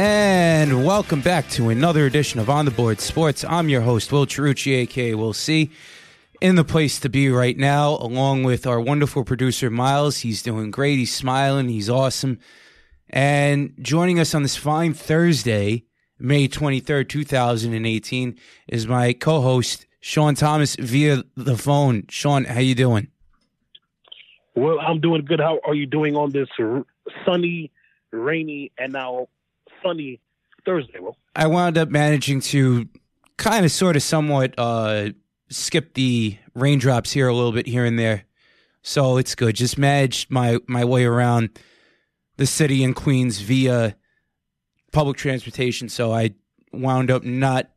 And welcome back to another edition of On the Board Sports. I'm your host, Will Cherucci, aka Will C. In the place to be right now, along with our wonderful producer, Miles. He's doing great. He's smiling. He's awesome. And joining us on this fine Thursday, May 23rd, 2018, is my co-host, Sean Thomas, via the phone. Sean, how you doing? Well, I'm doing good. How are you doing on this sunny, rainy, and now sunny Thursday? Well, I wound up managing to kind of, sort of, somewhat uh, skip the raindrops here a little bit here and there, so it's good. Just managed my my way around the city in Queens via public transportation, so I wound up not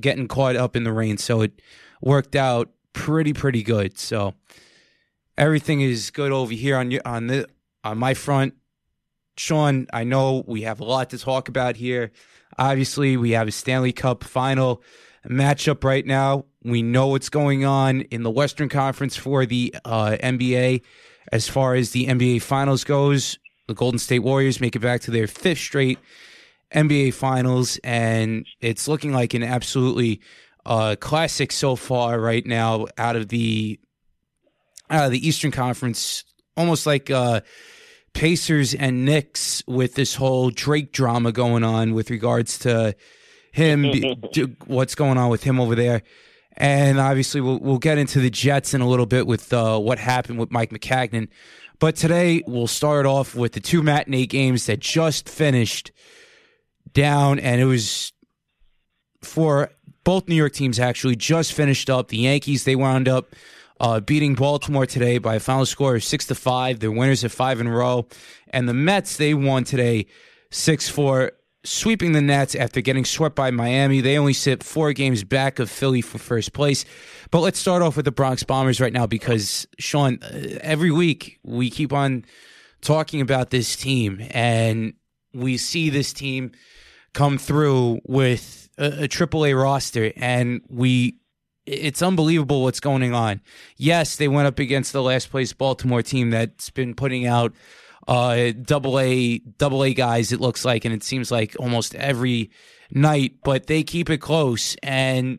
getting caught up in the rain. So it worked out pretty pretty good. So everything is good over here on your on the on my front. Sean, I know we have a lot to talk about here. Obviously, we have a Stanley Cup final matchup right now. We know what's going on in the Western Conference for the uh, NBA. As far as the NBA Finals goes, the Golden State Warriors make it back to their fifth straight NBA Finals, and it's looking like an absolutely uh, classic so far right now out of the out of the Eastern Conference, almost like uh, Pacers and Knicks with this whole Drake drama going on with regards to him, what's going on with him over there. And obviously, we'll, we'll get into the Jets in a little bit with uh, what happened with Mike Maccagnan. But today, we'll start off with the two matinee games that just finished down, and it was for both New York teams actually just finished up. The Yankees, they wound up uh, beating Baltimore today by a final score of six to five. They're winners of five in a row, and the Mets they won today six four, sweeping the Nets after getting swept by Miami. They only sit four games back of Philly for first place. But let's start off with the Bronx Bombers right now because Sean, uh, every week we keep on talking about this team, and we see this team come through with a, a AAA roster, and we it's unbelievable what's going on. Yes, they went up against the last place Baltimore team that's been putting out uh, double A double A guys. It looks like, and it seems like almost every night. But they keep it close, and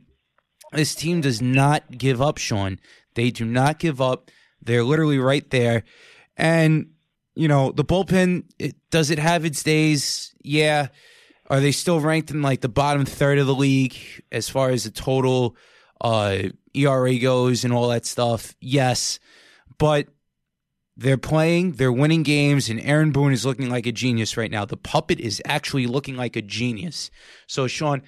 this team does not give up. Sean, they do not give up. They're literally right there, and you know the bullpen. It, does it have its days? Yeah. Are they still ranked in like the bottom third of the league as far as the total? Uh, ERA goes and all that stuff. Yes, but they're playing, they're winning games, and Aaron Boone is looking like a genius right now. The puppet is actually looking like a genius. So, Sean,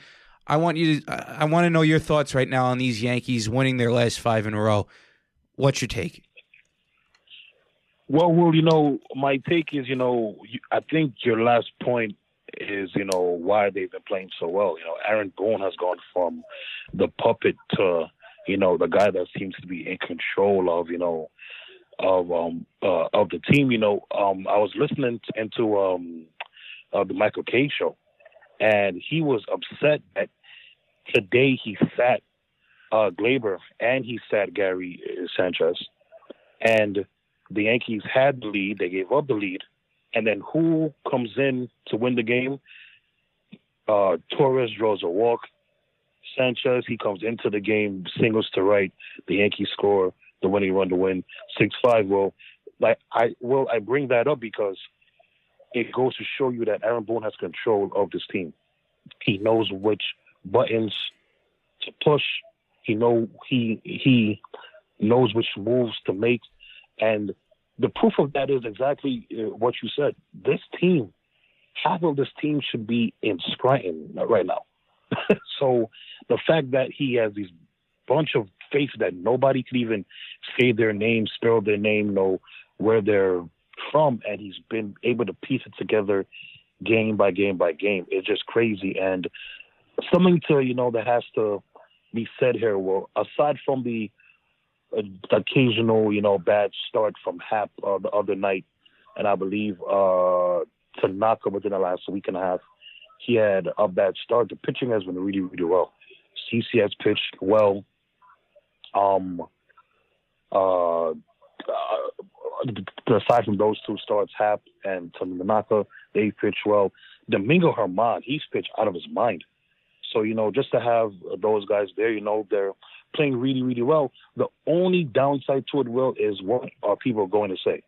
I want you to, I want to know your thoughts right now on these Yankees winning their last five in a row. What's your take? Well, well, you know, my take is, you know, I think your last point is, you know, why they've been playing so well. You know, Aaron Boone has gone from the puppet to, you know, the guy that seems to be in control of, you know, of um uh, of the team. You know, um I was listening to, into um uh, the Michael Kay show, and he was upset that today he sat uh Gleyber and he sat Gary Sanchez, and the Yankees had the lead. They gave up the lead, and then who comes in to win the game? Uh, Torres draws a walk. Sanchez, he comes into the game, singles to right. The Yankees score the winning run to win six five. Well, like I well I bring that up because it goes to show you that Aaron Boone has control of this team. He knows which buttons to push. He know he he knows which moves to make, and the proof of that is exactly uh, what you said. This team, half of this team should be in Scranton right now. so the fact that he has these bunch of faces that nobody could even say their name, spell their name, know where they're from, and he's been able to piece it together game by game by game. It's just crazy. And something to, you know, that has to be said here, well, aside from the occasional, you know, bad start from Happ uh, the other night, and I believe uh, Tanaka within the last week and a half, he had a bad start. The pitching has been really, really well. CC has pitched well. Um, uh, uh, aside from those two starts, Happ and Tanaka, they pitched well. Domingo Germán, he's pitched out of his mind. So you know, just to have those guys there, you know, they're playing really, really well. The only downside to it, Will, is what are people going to say?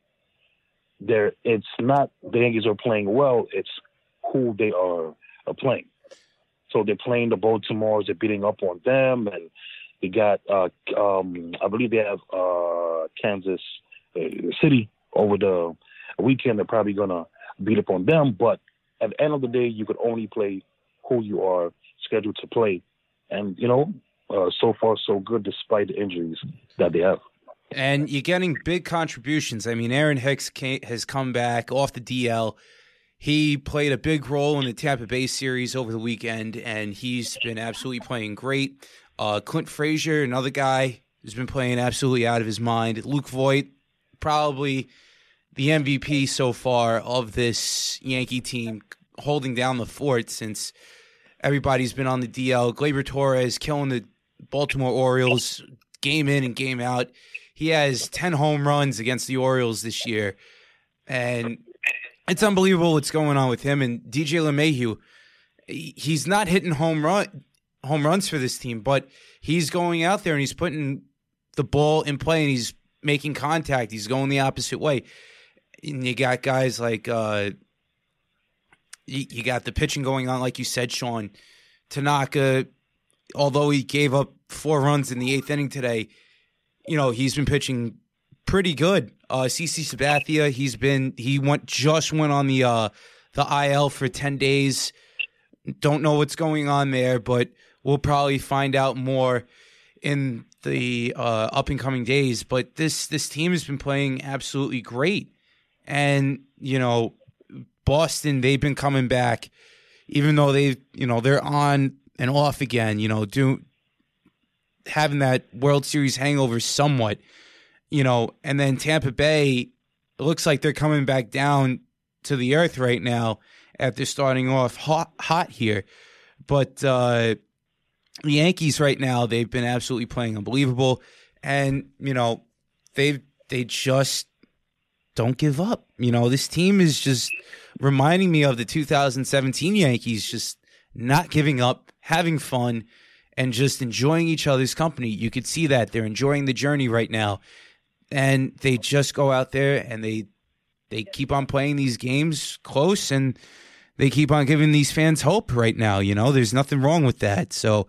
There, it's not the Yankees are playing well; it's who they are, are playing. So they're playing the Baltimores, they're beating up on them, and they got, uh, um, I believe they have uh, Kansas uh, City over the weekend. They're probably gonna beat up on them, but at the end of the day, you could only play who you are scheduled to play, and you know, uh, so far so good despite the injuries that they have. And you're getting big contributions. I mean, Aaron Hicks came, has come back off the DL. He played a big role in the Tampa Bay series over the weekend, and he's been absolutely playing great. Uh, Clint Frazier, another guy who's been playing absolutely out of his mind. Luke Voit, probably the MVP so far of this Yankee team, holding down the fort since everybody's been on the DL. Gleyber Torres killing the Baltimore Orioles game in and game out. He has 10 home runs against the Orioles this year. And it's unbelievable what's going on with him. And DJ LeMahieu, he's not hitting home run home runs for this team, but he's going out there and he's putting the ball in play and he's making contact. He's going the opposite way. And you got guys like uh, you, you got the pitching going on, like you said, Sean Tanaka. Although he gave up four runs in the eighth inning today, you know he's been pitching pretty good. Uh, CC Sabathia, he's been he went just went on the uh, the IL for ten days. Don't know what's going on there, but we'll probably find out more in the uh, up and coming days. But this this team has been playing absolutely great, and you know Boston they've been coming back, even though they you know they're on and off again. You know, do having that World Series hangover somewhat you know, and then Tampa Bay looks like they're coming back down to the earth right now after starting off hot, hot here. But uh, the Yankees right now, they've been absolutely playing unbelievable. And, you know, they they just don't give up. You know, this team is just reminding me of the 2017 Yankees, just not giving up, having fun, and just enjoying each other's company. You could see that they're enjoying the journey right now and they just go out there and they they keep on playing these games close and they keep on giving these fans hope right now. You know, there's nothing wrong with that. So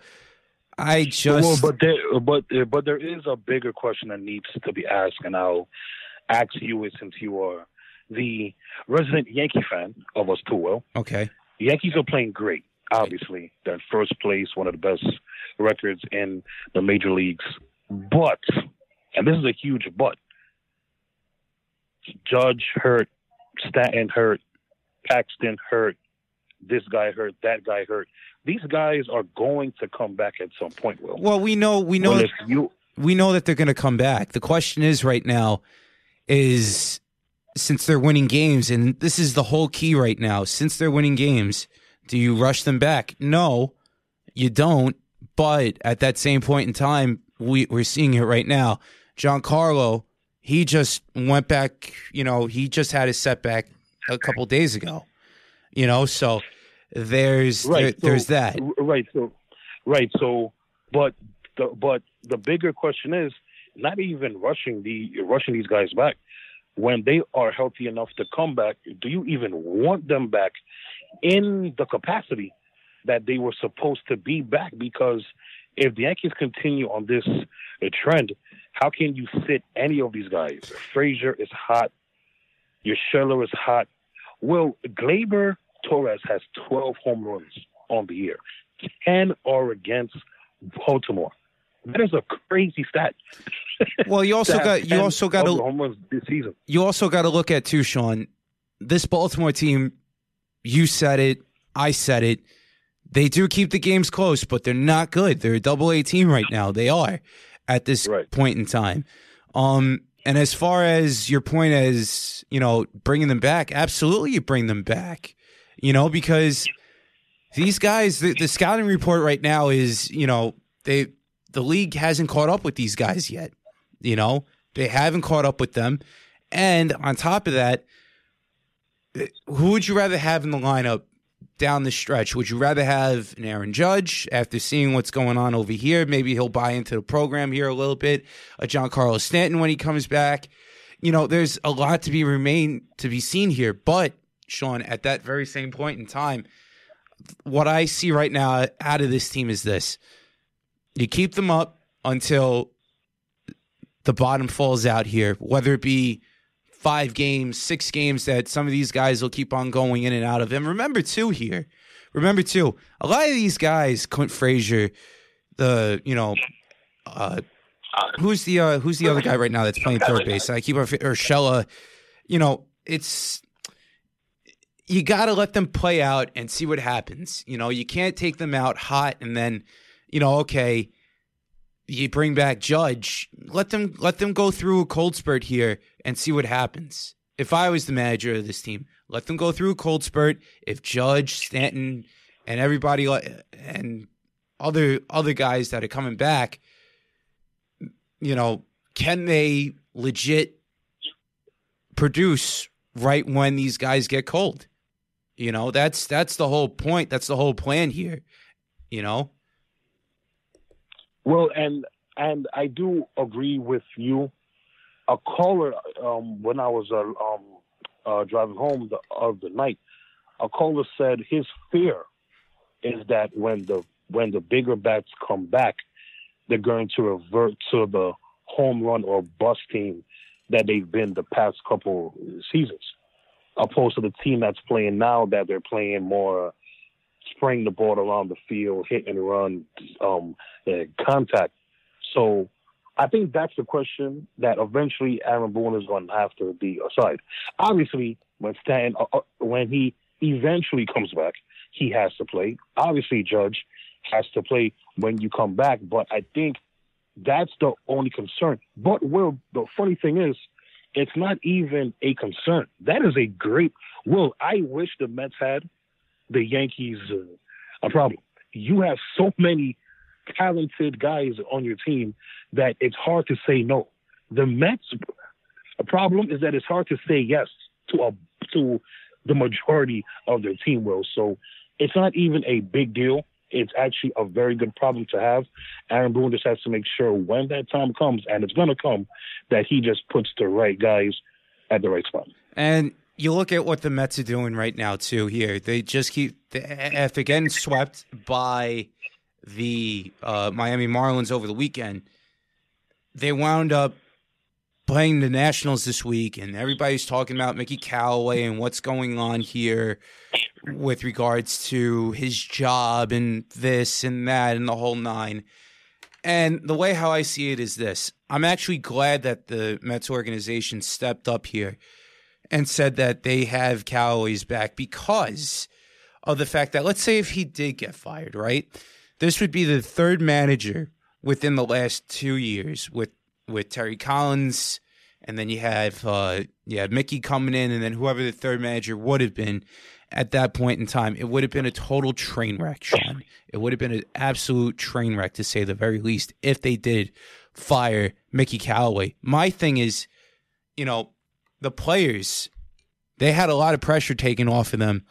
I just well, but there, but but there is a bigger question that needs to be asked, and I'll ask you it since you are the resident Yankee fan of us too. Well, okay, the Yankees are playing great. Obviously, they're in first place, one of the best records in the major leagues. But and this is a huge but. Judge hurt, Stanton hurt, Paxton hurt, this guy hurt, that guy hurt. These guys are going to come back at some point. Will well, we know we know that, you, we know that they're going to come back. The question is right now is since they're winning games, and this is the whole key right now. Since they're winning games, do you rush them back? No, you don't. But at that same point in time, we, we're seeing it right now. Giancarlo, he just went back, you know, he just had his setback a couple days ago. You know, so there's right, there, there's that. Right. So right. So but the but the bigger question is not even rushing the rushing these guys back. When they are healthy enough to come back, do you even want them back in the capacity that they were supposed to be back? Because if the Yankees continue on this uh, trend, how can you sit any of these guys? Frazier is hot. Your Schiller is hot. Well, Gleyber Torres has 12 home runs on the year. 10 are against Baltimore. That is a crazy stat. Well, you also got you also got to home runs this season. You also got to look at too, Sean. This Baltimore team, you said it, I said it. They do keep the games close, but they're not good. They're a double A team right now. They are at this right. point in time. Um, and as far as your point as, you know, bringing them back, absolutely you bring them back, you know, because these guys, the, the scouting report right now is, you know, they, the league hasn't caught up with these guys yet. You know, they haven't caught up with them. And on top of that, who would you rather have in the lineup down the stretch? Would you rather have an Aaron Judge after seeing what's going on over here? Maybe he'll buy into the program here a little bit. A Giancarlo Stanton when he comes back. You know, there's a lot to be remain to be seen here. But Sean, at that very same point in time, what I see right now out of this team is this: you keep them up until the bottom falls out here, whether it be five games, six games that some of these guys will keep on going in and out of. And remember too here, remember too, a lot of these guys, Clint Frazier, the you know, uh, who's the uh, who's the other guy right now that's playing third base? I keep Urshela. You know, it's you got to let them play out and see what happens. You know, you can't take them out hot and then, you know, okay, you bring back Judge, let them let them go through a cold spurt here and see what happens. If I was the manager of this team, let them go through a cold spurt. If Judge, Stanton, and everybody and other other guys that are coming back, you know, can they legit produce right when these guys get cold? You know, that's that's the whole point. That's the whole plan here. You know. Well, and and I do agree with you. A caller um, when I was uh, um, uh, driving home the, of the night, a caller said his fear is that when the when the bigger bats come back, they're going to revert to the home run or bust team that they've been the past couple seasons, opposed to the team that's playing now that they're playing more spraying the ball around the field, hit and run, um, contact. So I think that's the question that eventually Aaron Boone is going to have to be aside. Obviously, when Stan, uh, uh, when he eventually comes back, he has to play. Obviously, Judge has to play when you come back. But I think that's the only concern. But Will, the funny thing is, it's not even a concern. That is a great. Will I wish the Mets had the Yankees uh, a problem. You have so many talented guys on your team that it's hard to say no. The Mets problem is that it's hard to say yes to a to the majority of their team will. So it's not even a big deal. It's actually a very good problem to have. Aaron Boone just has to make sure when that time comes, and it's going to come, that he just puts the right guys at the right spot. And you look at what the Mets are doing right now too. Here, they just keep after getting swept by the uh, Miami Marlins over the weekend. They wound up playing the Nationals this week, and everybody's talking about Mickey Callaway and what's going on here with regards to his job and this and that and the whole nine. And the way how I see it is this: I'm actually glad that the Mets organization stepped up here and said that they have Callaway's back because of the fact that let's say if he did get fired, right? This would be the third manager within the last two years with with Terry Collins, and then you have uh, Mickey coming in, and then whoever the third manager would have been at that point in time, it would have been a total train wreck, Sean. It would have been an absolute train wreck to say the very least if they did fire Mickey Callaway. My thing is, you know, the players they had a lot of pressure taken off of them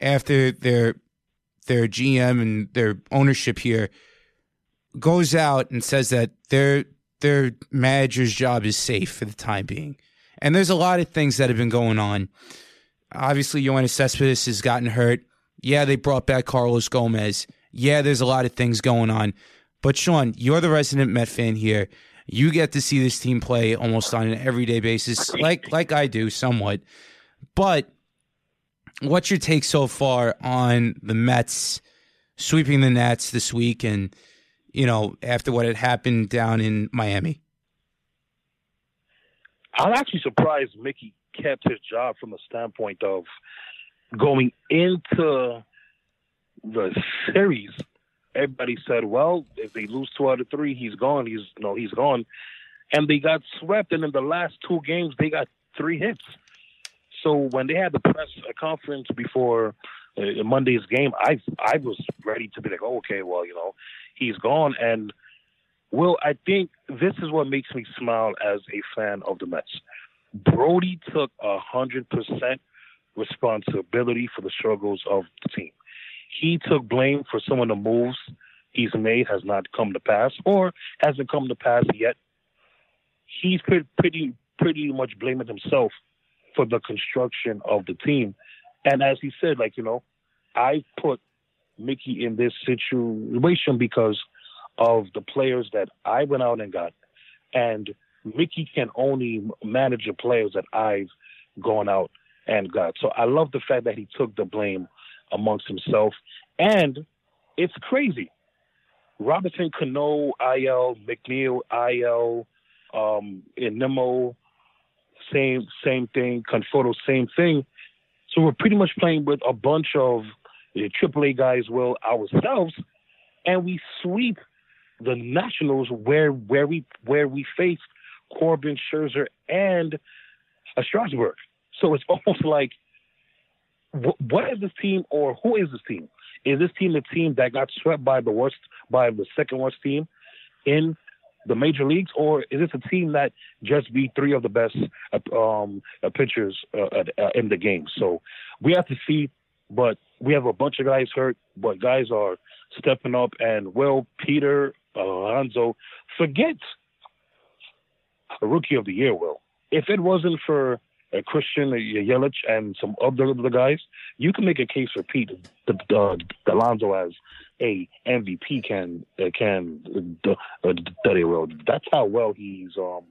after their their GM and their ownership here goes out and says that their their manager's job is safe for the time being. And there's a lot of things that have been going on. Obviously, Yoenis Cespedes has gotten hurt. Yeah, they brought back Carlos Gomez. Yeah, there's a lot of things going on. But Sean, you're the resident Met fan here. You get to see this team play almost on an everyday basis, like like I do somewhat. But what's your take so far on the Mets sweeping the Nats this week and you know, after what had happened down in Miami? I'm actually surprised Mickey kept his job from the standpoint of going into the series everybody said, well, if they lose two out of three, he's gone. He's know he's gone, and they got swept. And in the last two games, they got three hits. So when they had the press conference before uh, Monday's game, I I was ready to be like, oh, okay, well, you know, he's gone. And well, I think this is what makes me smile as a fan of the Mets. Brodie took a hundred percent responsibility for the struggles of the team. he took blame for some of the moves he's made has not come to pass or hasn't come to pass yet. He's pretty pretty pretty much blaming himself for the construction of the team. And as he said, like, you know, I put Mickey in this situation because of the players that I went out and got. And Mickey can only manage the players that I've gone out and got. So I love the fact that he took the blame amongst himself. And it's crazy. Robinson, Cano, IL, McNeil, IL, um, Nimmo, same same thing. Conforto, same thing. So we're pretty much playing with a bunch of the AAA guys, will ourselves, and we sweep the Nationals where where we where we faced Corbin, Scherzer, and Strasburg. So it's almost like, what is this team or who is this team? Is this team the team that got swept by the worst, by the second worst team in the major leagues, or is this a team that just beat three of the best um, uh, pitchers uh, uh, in the game? So we have to see, but we have a bunch of guys hurt, but guys are stepping up. And well, Peter Alonso, forget a rookie of the year. Will if it wasn't for uh, Christian Yelich and some other the guys, you can make a case for Pete uh, Alonso as a MVP can uh, can uh, study well. That's how well he's um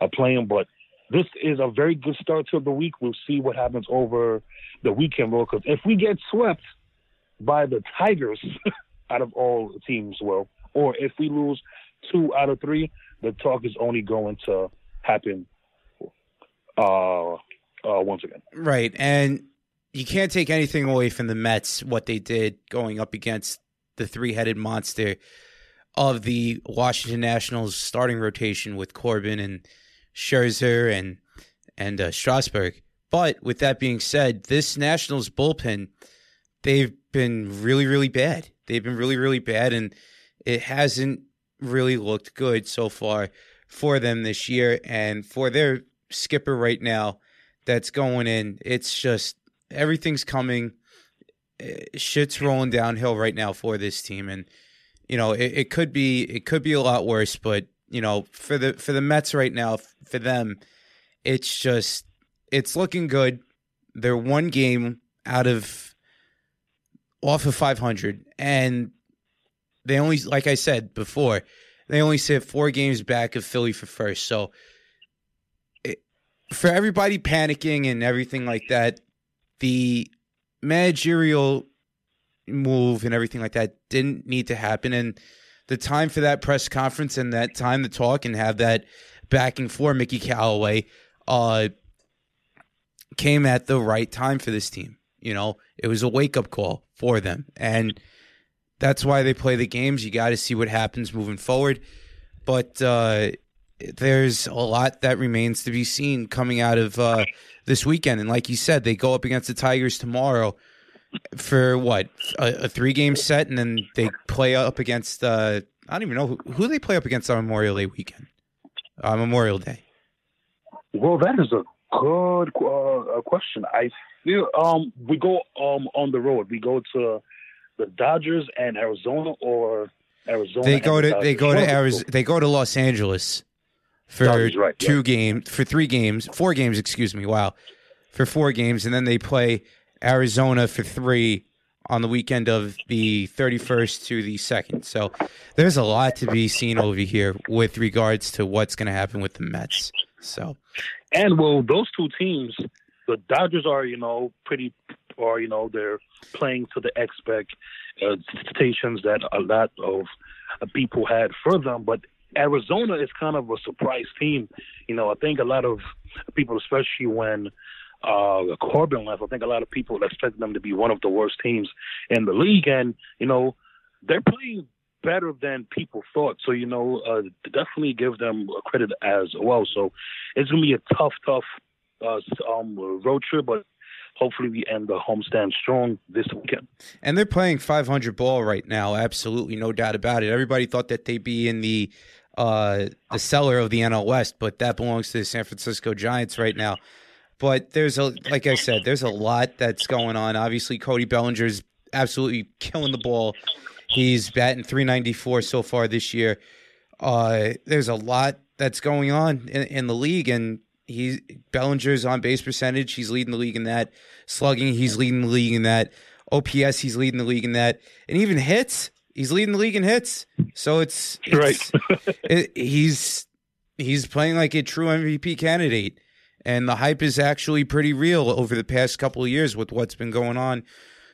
uh, playing. But this is a very good start to the week. We'll see what happens over the weekend, well. Because if we get swept by the Tigers out of all teams, well, or if we lose two out of three, the talk is only going to happen uh, uh, once again. Right, and you can't take anything away from the Mets what they did going up against the three-headed monster of the Washington Nationals starting rotation with Corbin and Scherzer and and uh, Strasburg. But with that being said, this Nationals bullpen, they've been really, really bad. They've been really, really bad, and it hasn't really looked good so far for them this year. And for their skipper right now, that's going in, it's just everything's coming Eh, shit's rolling downhill right now for this team, and you know it, it could be it could be a lot worse. But you know for the for the Mets right now, for them, it's just it's looking good. They're one game out of off of 500, and they only, like I said before, they only sit four games back of Philly for first. So it, for everybody panicking and everything like that, the managerial move and everything like that didn't need to happen. And the time for that press conference and that time to talk and have that backing for Mickey Callaway uh, came at the right time for this team. You know, it was a wake up call for them. And that's why they play the games. You got to see what happens moving forward. But uh, there's a lot that remains to be seen coming out of uh, this weekend. And like you said, they go up against the Tigers tomorrow for what a, a three game set, and then they play up against. Uh, I don't even know who, who they play up against on Memorial Day weekend, uh, Memorial Day. Well, that is a good uh, question. I feel um, we go um, on the road. We go to the Dodgers and Arizona, or Arizona. They go to they go to Arizona. They go to Los Angeles for oh, right, two yeah. games, for three games, four games, excuse me. Wow, for four games, and then they play Arizona for three on the weekend of the 31st to the 2nd. So there's a lot to be seen over here with regards to what's going to happen with the Mets. So, and well, those two teams, the Dodgers are you know pretty, or you know they're playing to the expectations that a lot of people had for them, but Arizona is kind of a surprise team. You know, I think a lot of people, especially when uh, Corbin left, I think a lot of people expected them to be one of the worst teams in the league, and you know, they're playing better than people thought. So you know, uh, definitely give them credit as well. So it's gonna be a tough, tough uh, um, road trip, but hopefully we end the homestand strong this weekend. And they're playing 500 ball right now. Absolutely, no doubt about it. Everybody thought that they'd be in the uh, the cellar of the NL West, but that belongs to the San Francisco Giants right now. But there's a, like I said, there's a lot that's going on. Obviously, Cody Bellinger's absolutely killing the ball. He's batting 394 so far this year. Uh, there's a lot that's going on in, in the league, and he Bellinger's on base percentage. He's leading the league in that. Slugging, he's leading the league in that. OPS, he's leading the league in that, and even hits, he's leading the league in hits. So it's, it's right. it, he's he's playing like a true MVP candidate, and the hype is actually pretty real over the past couple of years with what's been going on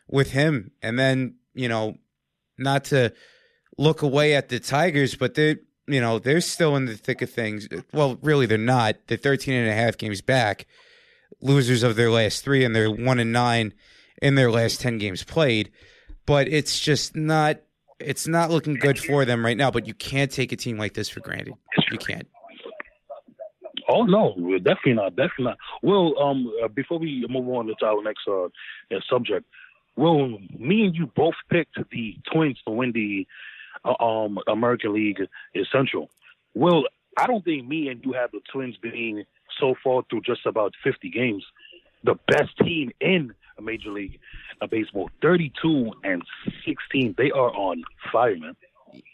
with him. And then you know, not to look away at the Tigers, but they're you know they're still in the thick of things. Well, really, they're not. They're 13 and a half games back, losers of their last three, and they're one and nine in their last 10 games played. But it's just not it's not looking good for them right now. But you can't take a team like this for granted. You can't. Oh no, definitely not, definitely not. Well, um, uh, before we move on to our next uh, uh, subject, well, me and you both picked the Twins to win the uh, um American League Central. Well, I don't think me and you have the Twins being so far through just about 50 games, the best team in Major League uh, Baseball, 32 and 16. They are on fire, man.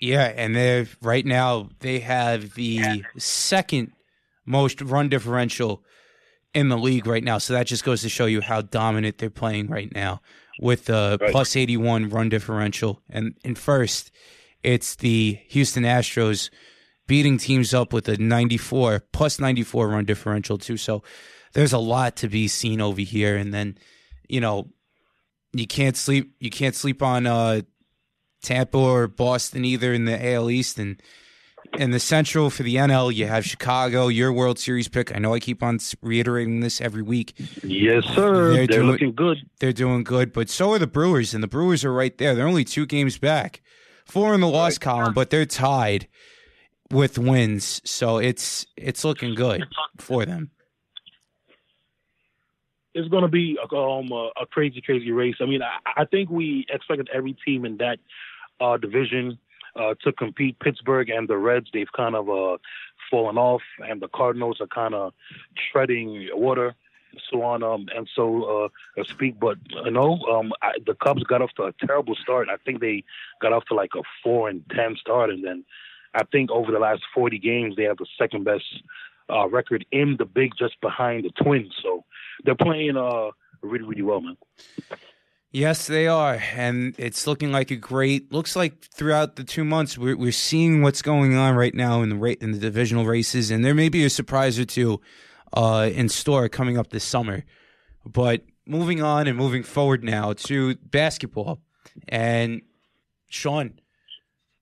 Yeah, and they're right now they have the second most run differential in the league right now. So that just goes to show you how dominant they're playing right now with the right. plus 81 run differential. And in first, it's the Houston Astros beating teams up with a 94 plus 94 run differential too. So there's a lot to be seen over here. And then, you know, you can't sleep you can't sleep on uh, Tampa or Boston either in the AL East and in the Central for the NL, you have Chicago, your World Series pick. I know I keep on reiterating this every week. Yes, sir. They're, they're doing, looking good. They're doing good, but so are the Brewers, and the Brewers are right there. They're only two games back, four in the loss right. column, but they're tied with wins. So it's it's looking good for them. It's going to be um, a, a, crazy, crazy race. I mean, I, I think we expected every team in that uh, division uh, to compete. Pittsburgh and the Reds, they've kind of uh, fallen off, and the Cardinals are kind of treading water, so on um, and so uh, speak. But you know, um, I, the Cubs got off to a terrible start. I think they got off to like a four and ten start, and then I think over the last forty games, they have the second best uh, record in the big, just behind the Twins. So they're playing uh, really, really well, man. Yes, they are, and it's looking like a great. Looks like throughout the two months, we're we're seeing what's going on right now in the rate in the divisional races, and there may be a surprise or two uh, in store coming up this summer. But moving on and moving forward now to basketball, and Sean,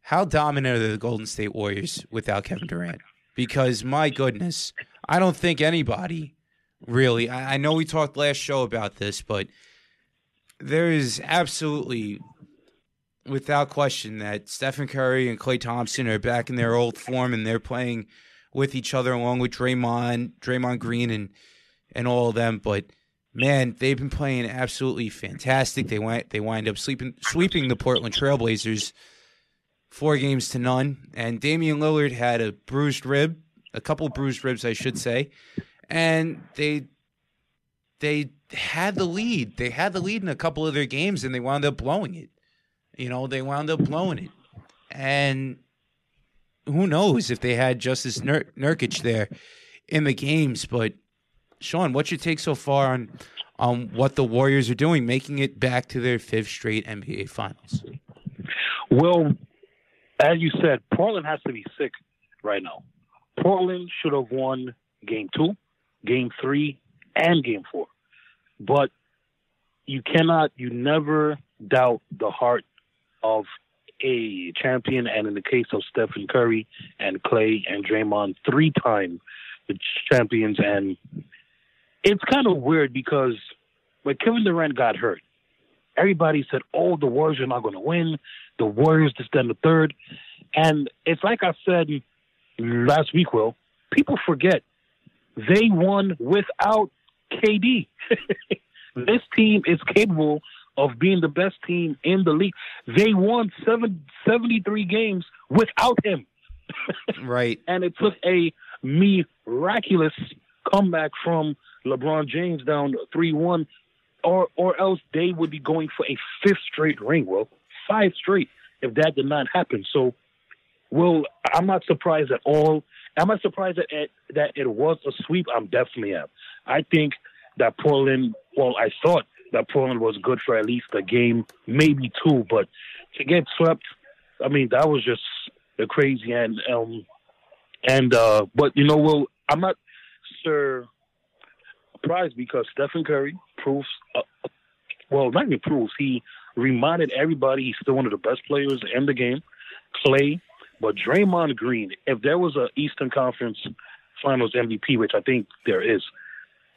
how dominant are the Golden State Warriors without Kevin Durant? Because my goodness, I don't think anybody really. I, I know we talked last show about this, but there is absolutely, without question, that Stephen Curry and Klay Thompson are back in their old form and they're playing with each other along with Draymond, Draymond Green, and and all of them. But man, they've been playing absolutely fantastic. They went they wind up sleeping, sweeping the Portland Trailblazers four games to none. And Damian Lillard had a bruised rib, a couple bruised ribs, I should say, and they they had the lead. They had the lead in a couple of their games, and they wound up blowing it. You know, they wound up blowing it, and who knows if they had Jusuf Nur- Nurkic there in the games. But Sean, what's your take so far on on what the Warriors are doing, making it back to their fifth straight NBA Finals? Well, as you said, Portland has to be sick right now. Portland should have won Game Two, Game Three, and Game Four. But you cannot, you never doubt the heart of a champion, and in the case of Stephen Curry and Klay and Draymond, three time champions. And it's kind of weird because when Kevin Durant got hurt, everybody said, "Oh, the Warriors are not going to win. The Warriors just then the third. And it's like I said last week, Will. People forget they won without KD. this team is capable of being the best team in the league. They won seven, 73 games without him. right. And it took a miraculous comeback from LeBron James down 3 1 or or else they would be going for a fifth straight ring. Well, five straight if that did not happen. So, well, I'm not surprised at all. I'm not surprised that it, that it was a sweep. I'm definitely am. I think that Portland. Well, I thought that Portland was good for at least a game, maybe two, but to get swept, I mean, that was just the crazy. And um, and uh, but you know, well, I'm not surprised because Stephen Curry proves, uh, well, not even proves, he reminded everybody he's still one of the best players in the game. Klay, but Draymond Green, if there was a Eastern Conference Finals MVP, which I think there is,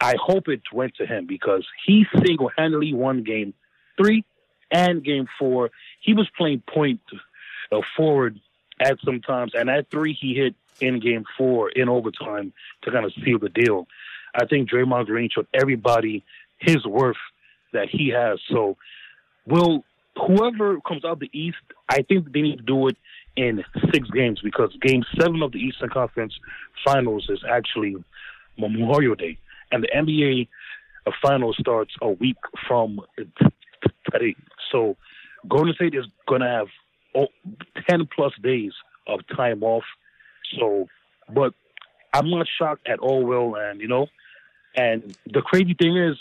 I hope it went to him because he single handedly won game three and game four. He was playing point uh, forward at some times, and at three, he hit in game four in overtime to kind of seal the deal. I think Draymond Green showed everybody his worth that he has. So, will whoever comes out of the East, I think they need to do it in six games because Game Seven of the Eastern Conference Finals is actually Memorial Day, and the NBA uh, Finals starts a week from today. So, Golden State is going to have ten plus days of time off. So, but I'm not shocked at all, Will, and you know, and the crazy thing is,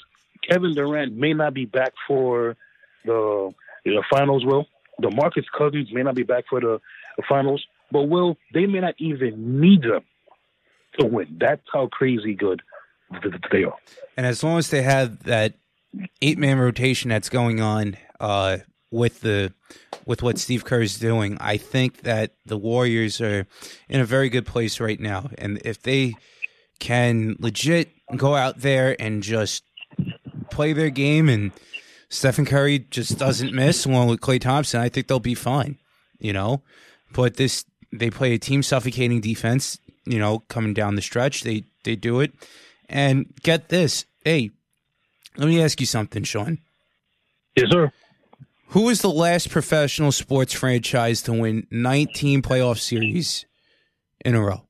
Kevin Durant may not be back for the, the finals. Will DeMarcus Cousins may not be back for the, the finals, but will they may not even need them to win. That's how crazy good they are. And as long as they have that eight man rotation that's going on uh, with the with what Steve Kerr is doing, I think that the Warriors are in a very good place right now. And if they can legit go out there and just play their game and Stephen Curry just doesn't miss along with Klay Thompson, I think they'll be fine, you know. But this they play a team suffocating defense, you know, coming down the stretch. They they do it. And get this. Hey, let me ask you something, Sean. Yes, sir. Who was the last professional sports franchise to win 19 playoff series in a row?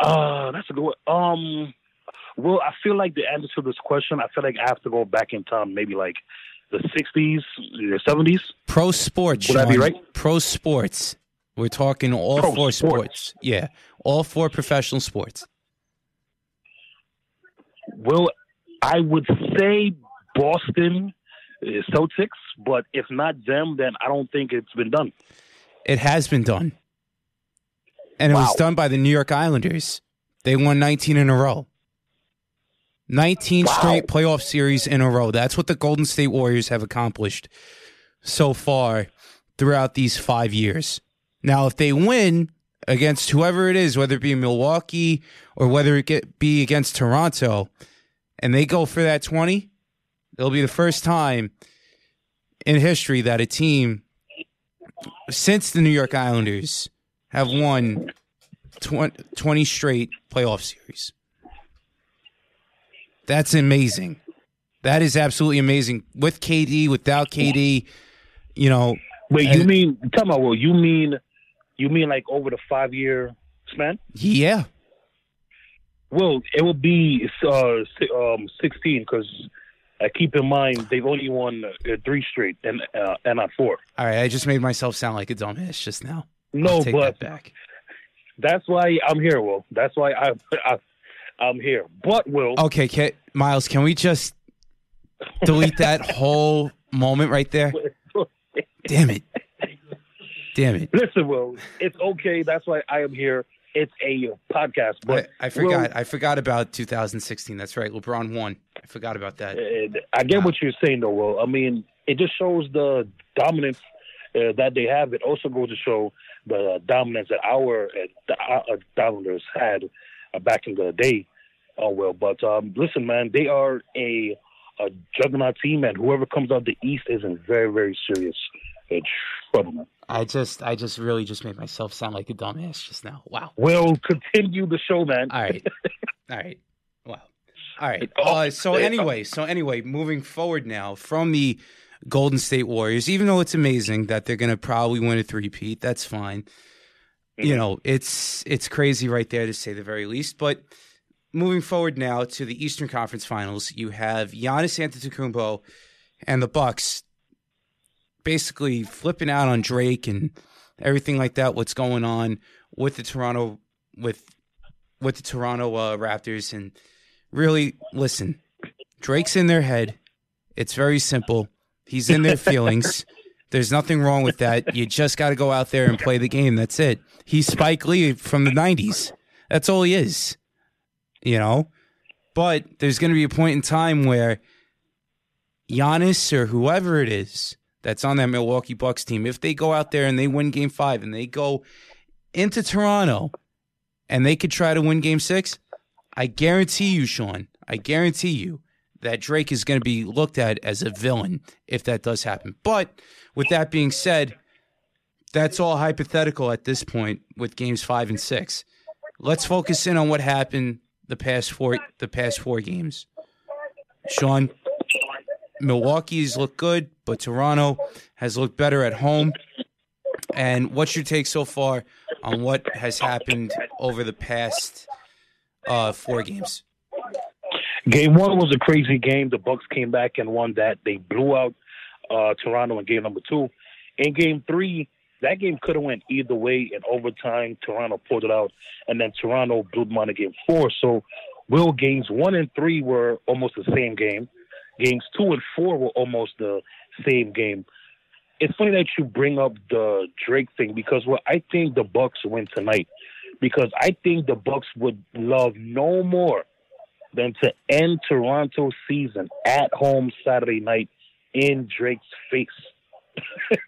Uh, that's a good one. Um, well, I feel like the answer to this question, I feel like I have to go back in time, maybe like the 60s, the 70s. Pro sports. Would Sean. I be right? Pro sports. We're talking all Pro four sports. sports. Yeah, all four professional sports. Well, I would say Boston uh, Celtics, but if not them, then I don't think it's been done. It has been done and it wow. was done by the New York Islanders. They won 19 in a row. 19 wow. straight playoff series in a row. That's what the Golden State Warriors have accomplished so far throughout these five years. Now, if they win against whoever it is, whether it be Milwaukee or whether it be against Toronto, and they go for that 20, it'll be the first time in history that a team since the New York Islanders have won 20, 20 straight playoff series. That's amazing. That is absolutely amazing. With KD, without KD, you know. Wait, you mean tell me well, you mean you mean like over the five year span? Yeah. Well, it will be uh, um, sixteen because uh, keep in mind they've only won uh, three straight and uh, and not four. All right, I just made myself sound like a dumbass just now. No, but that back. That's why I'm here, Will. That's why I, I I'm here. But Will. Okay, can, Miles, can we just delete that whole moment right there? Damn it. Damn it. Listen, Will, it's okay. That's why I am here. It's a podcast, but I, I forgot. Will, I forgot about 2016. That's right. LeBron won. I forgot about that. I get wow. what you're saying, though. Will I mean it just shows the dominance uh, that they have. It also goes to show the dominance that our uh, uh Downers had uh, back in the day. Oh well, but um, listen, man, they are a a juggernaut team, and whoever comes out the East is in very very serious uh, trouble, man. I just, I just really just made myself sound like a dumbass just now. Wow. We'll continue the show, man. All right. All right. Wow. All right. Uh, so anyway, so anyway, moving forward now from the Golden State Warriors, even though it's amazing that they're going to probably win a three-peat, that's fine. you know, it's it's crazy right there to say the very least. But moving forward now to the Eastern Conference Finals, you have Giannis Antetokounmpo and the Bucks basically flipping out on Drake and everything like that. What's going on with the Toronto with with the Toronto uh, Raptors and really listen, Drake's in their head. It's very simple. He's in their feelings. There's nothing wrong with that. You just got to go out there and play the game. That's it. He's Spike Lee from the 90s. That's all he is. You know? But there's going to be a point in time where Giannis or whoever it is that's on that Milwaukee Bucks team, if they go out there and they win game five and they go into Toronto and they could try to win game six, I guarantee you, Sean, I guarantee you that Drake is going to be looked at as a villain if that does happen. But with that being said, that's all hypothetical at this point with games five and six. Let's focus in on what happened the past four the past four games. Sean, Milwaukee's looked good, but Toronto has looked better at home. And what's your take so far on what has happened over the past uh, four games? Game one was a crazy game. The Bucks came back and won that. They blew out uh, Toronto in game number two. In game three, that game could have went either way in overtime. Toronto pulled it out, and then Toronto blew them out in game four. So, will games one and three were almost the same game. Games two and four were almost the same game. It's funny that you bring up the Drake thing because well, I think the Bucks win tonight because I think the Bucks would love no more than to end Toronto's season at home Saturday night in Drake's face.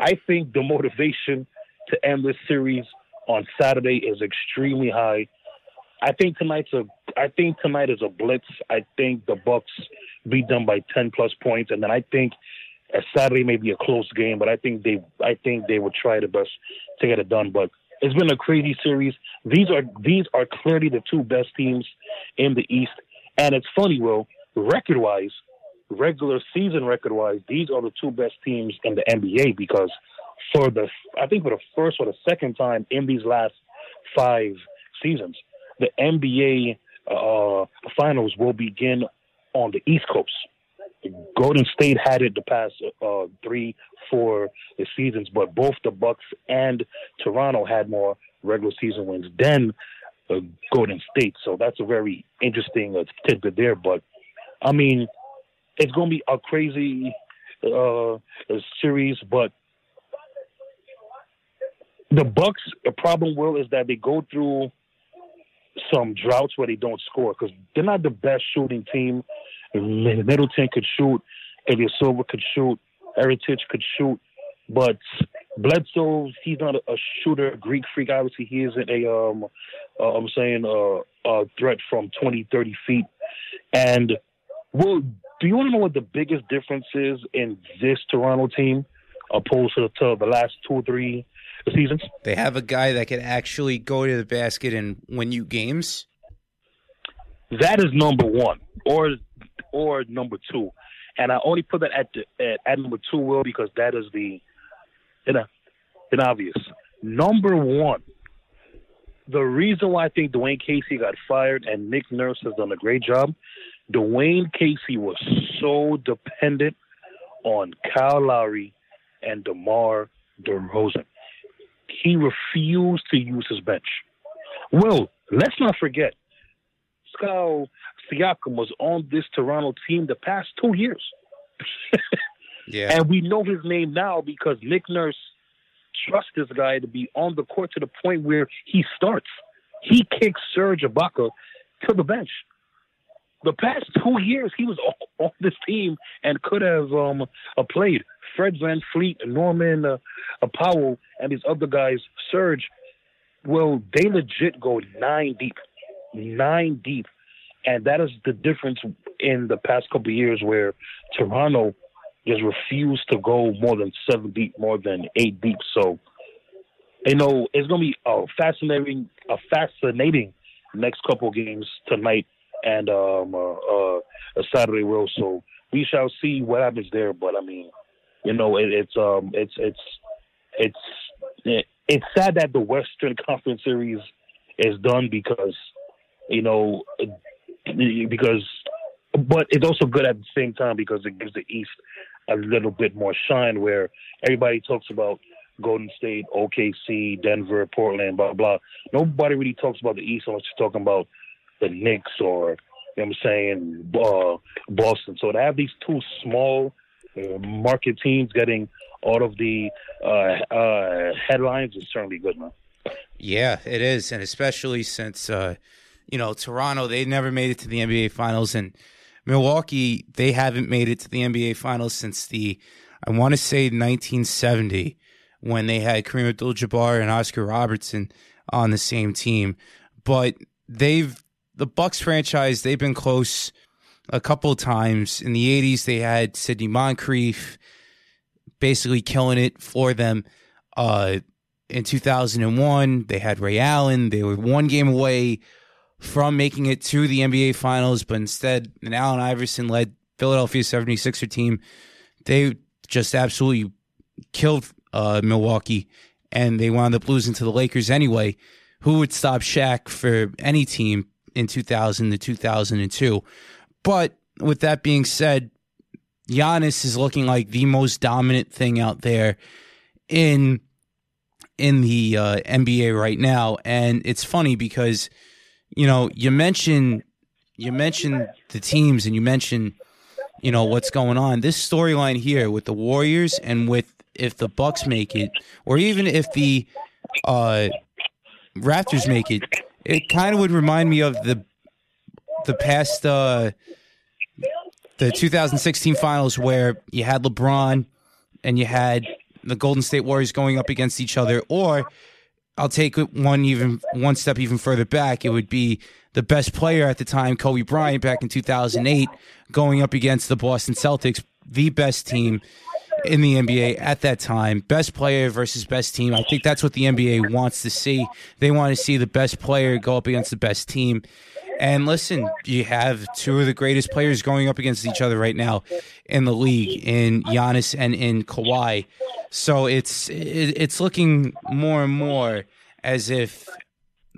I think the motivation to end this series on Saturday is extremely high. I think tonight's a I think tonight is a blitz. I think the Bucks beat them by ten plus points, and then I think Saturday may be a close game, but I think they I think they will try the best to get it done. But it's been a crazy series. These are these are clearly the two best teams in the East, and it's funny, Will, record wise, regular season record wise, these are the two best teams in the NBA because for the I think for the first or the second time in these last five seasons, the NBA uh, finals will begin on the East Coast. Golden State had it the past uh, three, four seasons, but both the Bucks and Toronto had more regular season wins than uh, Golden State. So that's a very interesting uh, tidbit there. But I mean, it's going to be a crazy uh, series, but the Bucks. The problem will is that they go through some droughts where they don't score because they're not the best shooting team. Middleton could shoot, Ilyasova could shoot, Heritage could shoot, but Bledsoe, he's not a, a shooter, Greek freak. Obviously, he isn't a um, uh, I'm saying uh, a threat from 20, 30 feet. And well, do you want to know what the biggest difference is in this Toronto team opposed to, to the last two or three seasons? They have a guy that can actually go to the basket and win you games. That is number one, or or number two, and I only put that at the, at, at number two, will because that is the, you know, an obvious number one. The reason why I think Dwane Casey got fired and Nick Nurse has done a great job Dwane Casey was so dependent on Kyle Lowry and DeMar DeRozan. He refused to use his bench. Well, let's not forget, Pascal Siakam was on this Toronto team the past two years. yeah. And we know his name now because Nick Nurse trusts this guy to be on the court to the point where he starts. He kicks Serge Ibaka to the bench the past two years he was on this team and could have um, uh, played. Fred VanVleet, Norman uh, uh, Powell, and these other guys, Serge, well, they legit go nine deep, nine deep, and that is the difference in the past couple years where Toronto just refused to go more than seven deep, more than eight deep. So, you know, it's gonna be a fascinating, a fascinating next couple games tonight and um, uh, uh, Saturday Will. So we shall see what happens there. But I mean, you know, it, it's um, it's it's it's it's sad that the Western Conference Series is done because you know because but it's also good at the same time because it gives the East a little bit more shine where everybody talks about Golden State, OKC, Denver, Portland, blah blah. Nobody really talks about the East unless you're talking about the Knicks or you know what I'm saying uh, Boston. So to have these two small uh, market teams getting all of the uh, uh, headlines is certainly good, man. Yeah, it is, and especially since uh, you know Toronto, they never made it to the NBA Finals, and Milwaukee, they haven't made it to the NBA Finals since the I want to say 1970 when they had Kareem Abdul-Jabbar and Oscar Robertson on the same team. But they've the Bucks franchise, they've been close a couple of times. In the 80s, they had Sidney Moncrief basically killing it for them. Uh, in 2001, they had Ray Allen. They were one game away from making it to the NBA Finals, but instead, an Allen Iverson led Philadelphia 76er team, they just absolutely killed uh, Milwaukee, and they wound up losing to the Lakers anyway. Who would stop Shaq for any team in 2000 to 2002? But with that being said, Giannis is looking like the most dominant thing out there in in the uh, NBA right now, and it's funny because you know you mentioned you mentioned the teams and you mentioned you know what's going on. This storyline here with the Warriors and with if the Bucks make it, or even if the uh, Raptors make it, it kind of would remind me of the the past uh, the 2016 finals where you had LeBron and you had the Golden State Warriors going up against each other, or I'll take it one even one step even further back. It would be the best player at the time, Kobe Bryant, back in 2008, going up against the Boston Celtics, the best team in the NBA at that time. Best player versus best team. I think that's what the NBA wants to see. They want to see the best player go up against the best team. And listen, you have two of the greatest players going up against each other right now in the league, in Giannis and in Kawhi. So it's it's looking more and more as if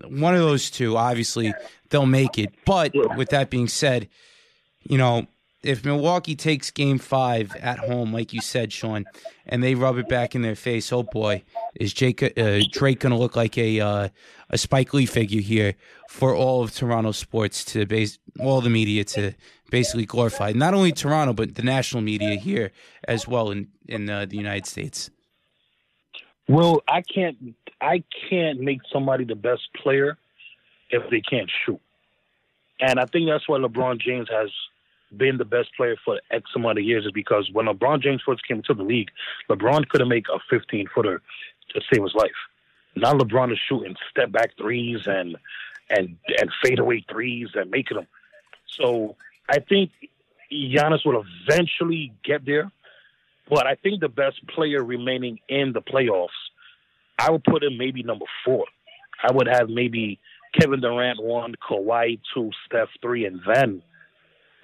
one of those two, obviously, they'll make it. But with that being said, you know, if Milwaukee takes game five at home, like you said, Sean, and they rub it back in their face, oh boy, is Jake, uh, Drake going to look like a uh, a Spike Lee figure here for all of Toronto sports to base all the media to basically glorify not only Toronto but the national media here as well in in uh, the United States. Well, I can't I can't make somebody the best player if they can't shoot, and I think that's why LeBron James has been the best player for X amount of years is because when LeBron James first came into the league, LeBron couldn't make a 15 footer to save his life. Now LeBron is shooting step back threes and and and fadeaway threes and making them. So I think Giannis will eventually get there, but I think the best player remaining in the playoffs, I would put him maybe number four. I would have maybe Kevin Durant one, Kawhi two, Steph three, and then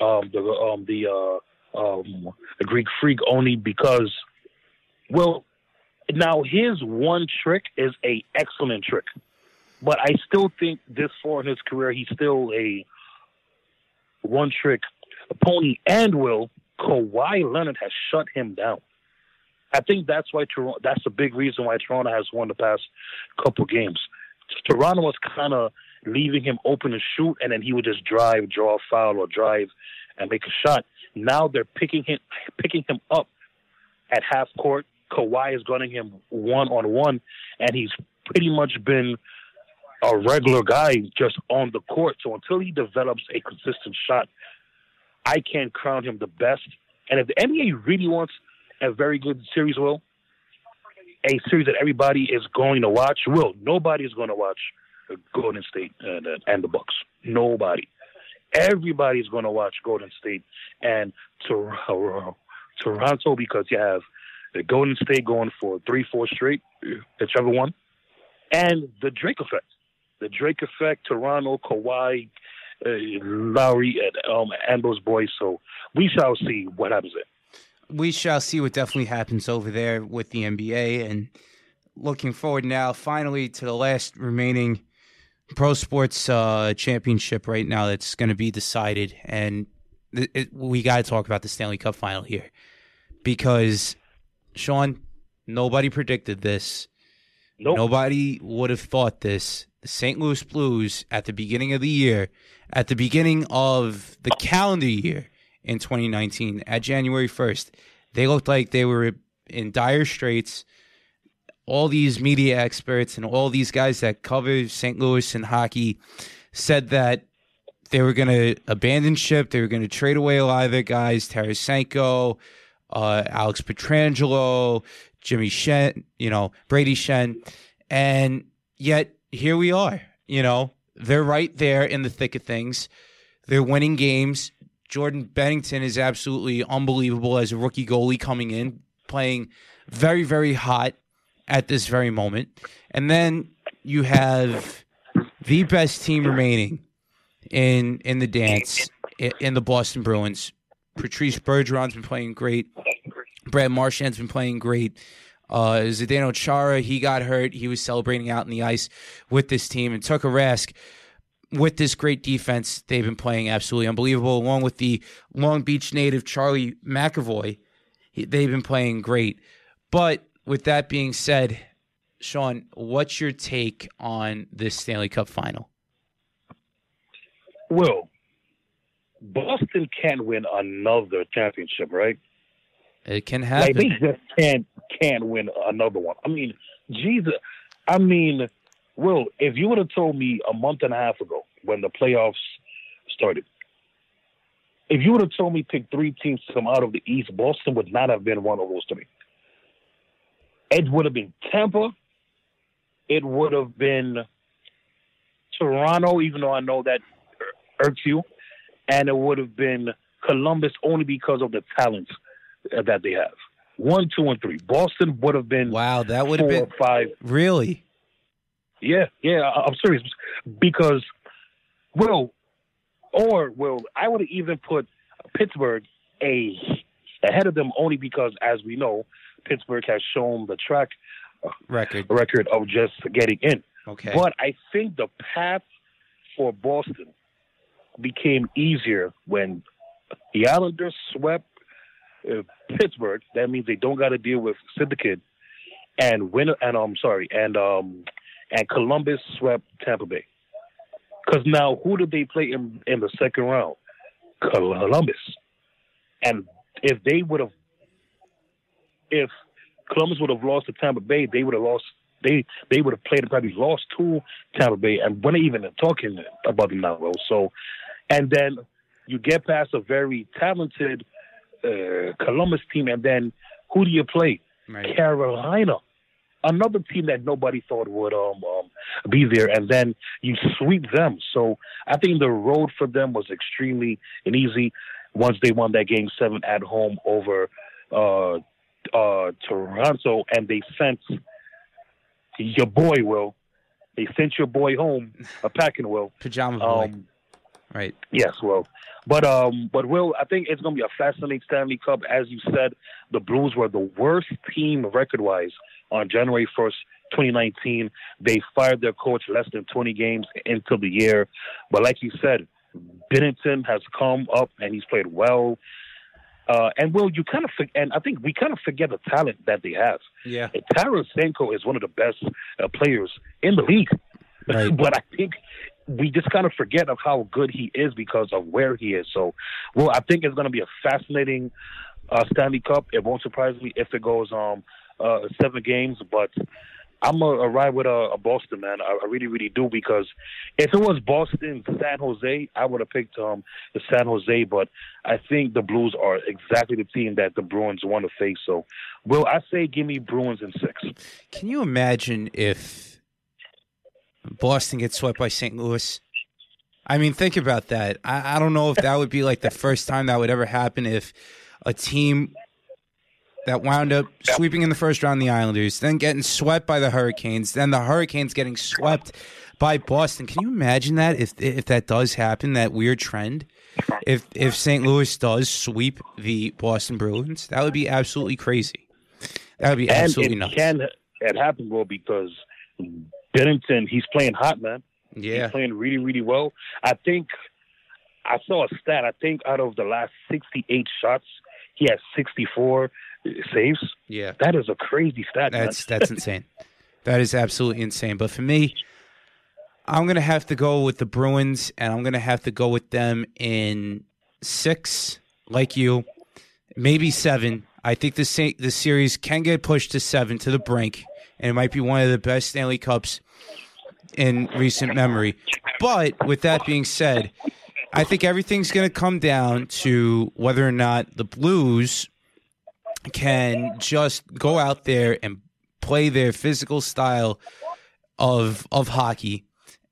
um, the um, the uh, um, the Greek Freak only because, well, now his one trick is a excellent trick, but I still think this far in his career he's still a one trick pony. And will Kawhi Leonard has shut him down. I think that's why Toronto. That's a big reason why Toronto has won the past couple games. Toronto was kind of leaving him open to shoot, and then he would just drive, draw a foul, or drive and make a shot. Now they're picking him, picking him up at half court. Kawhi is gunning him one on one, and he's pretty much been a regular guy just on the court. So until he develops a consistent shot, I can't crown him the best. And if the NBA really wants a very good series, will a series that everybody is going to watch, will nobody is going to watch Golden State and, and the Bucks. Nobody. Everybody's going to watch Golden State and Toronto because you have the Golden State going for three, four straight, whichever one, and the Drake effect. The Drake effect, Toronto, Kawhi, uh, Lowry, and, um, and those boys. So we shall see what happens there. We shall see what definitely happens over there with the NBA and looking forward now, finally, to the last remaining pro sports uh, championship right now that's going to be decided, and it, it, we got to talk about the Stanley Cup final here because Sean, nobody predicted this. Nope. Nobody would have thought this. The St. Louis Blues at the beginning of the year, at the beginning of the calendar year in 2019, at January 1st, they looked like they were in dire straits. All these media experts and all these guys that cover St. Louis and hockey said that they were going to abandon ship. They were going to trade away a lot of their guys, Tarasenko, uh, Alex Pietrangelo, Jimmy Shen, you know, Brady Shen. And yet here we are, you know, they're right there in the thick of things. They're winning games. Jordan Binnington is absolutely unbelievable as a rookie goalie coming in, playing very, very hot at this very moment. And then you have the best team remaining in in the dance in the Boston Bruins. Patrice Bergeron's been playing great. Brad Marchand's been playing great. Uh, Zdeno Chara, he got hurt. He was celebrating out in the ice with this team. And Tuukka Rask, with this great defense, they've been playing absolutely unbelievable. Along with the Long Beach native Charlie McAvoy, he, they've been playing great. But with that being said, Sean, what's your take on this Stanley Cup final? Well, Boston can't win another championship, right? It can happen. Like they just can't can't win another one. I mean, Jesus. I mean, Will, if you would have told me a month and a half ago when the playoffs started, if you would have told me pick three teams to come out of the East, Boston would not have been one of those three. It would have been Tampa. It would have been Toronto, even though I know that irks you, and it would have been Columbus only because of the talent that they have. One, two, and three. Boston would have been wow. That would have been five. Really? Yeah, yeah. I'm serious because, well, or well, I would have even put Pittsburgh a ahead of them only because, as we know, Pittsburgh has shown the track record record of just getting in. Okay. But I think the path for Boston became easier when the Islanders swept uh, Pittsburgh. That means they don't got to deal with Syndicate and win. And I'm um, sorry, and um, and Columbus swept Tampa Bay. Because now, who did they play in in the second round? Columbus. And if they would have, if Columbus would have lost to Tampa Bay, they would have lost. They they would have played and probably lost to Tampa Bay, and we're not even talking about them now. So, and then you get past a very talented uh, Columbus team, and then who do you play? Right. Carolina, another team that nobody thought would um, um, be there, and then you sweep them. So I think the road for them was extremely and easy once they won that game seven at home over uh, uh, Toronto, and they sent your boy Will. They sent your boy home a packing Will. Pajama boy. Um, right. Yes, Will. But um, but Will, I think it's going to be a fascinating Stanley Cup. As you said, the Blues were the worst team record-wise on January first, 2019. They fired their coach less than 20 games into the year. But like you said, Binnington has come up and he's played well. Uh, and Will, you kind of and I think we kind of forget the talent that they have. Yeah, Tarasenko is one of the best uh, players in the league, right. but I think we just kind of forget of how good he is because of where he is. So, well, I think it's going to be a fascinating uh, Stanley Cup. It won't surprise me if it goes um uh, seven games, but I'm a, a ride with a, a Boston man. I, I, really, really do because if it was Boston, San Jose, I would have picked um the San Jose. But I think the Blues are exactly the team that the Bruins want to face. So, will I say give me Bruins in six? Can you imagine if Boston gets swept by St. Louis? I mean, think about that. I, I don't know if that would be like the first time that would ever happen if a team that wound up sweeping in the first round the Islanders, then getting swept by the Hurricanes, then the Hurricanes getting swept by Boston. Can you imagine that if if that does happen, that weird trend? If if St. Louis does sweep the Boston Bruins, that would be absolutely crazy. That would be absolutely and it nuts. Can, it happened, bro, because Binnington, he's playing hot, man. Yeah. He's playing really, really well. I think I saw a stat. I think out of the last 68 shots, he has 64 saves. Yeah. That is a crazy stat. That's that's insane. That is absolutely insane. But for me, I'm gonna have to go with the Bruins, and I'm gonna have to go with them in six, like you, maybe seven. I think the sa- the series can get pushed to seven to the brink, and it might be one of the best Stanley Cups in recent memory. But with that being said, I think everything's going to come down to whether or not the Blues can just go out there and play their physical style of of hockey.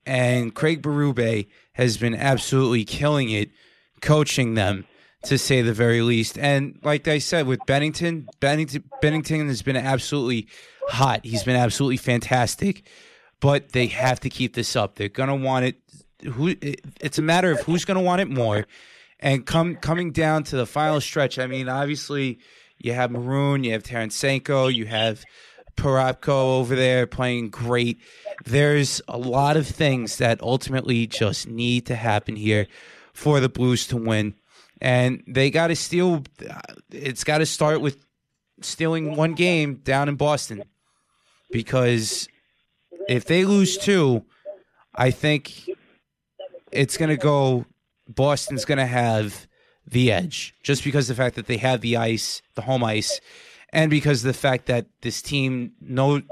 And Craig Berube has been absolutely killing it, coaching them to say the very least. And like I said, with Binnington, Binnington, Binnington has been absolutely hot. He's been absolutely fantastic. But they have to keep this up. They're gonna want it. Who? It's a matter of who's gonna want it more. And come coming down to the final stretch. I mean, obviously, you have Maroon, you have Tarasenko, you have Parayko over there playing great. There's a lot of things that ultimately just need to happen here for the Blues to win. And they got to steal, uh, it's got to start with stealing one game down in Boston. Because if they lose two, I think it's going to go, Boston's going to have the edge just because the fact that they have the ice, the home ice, and because the fact that this team know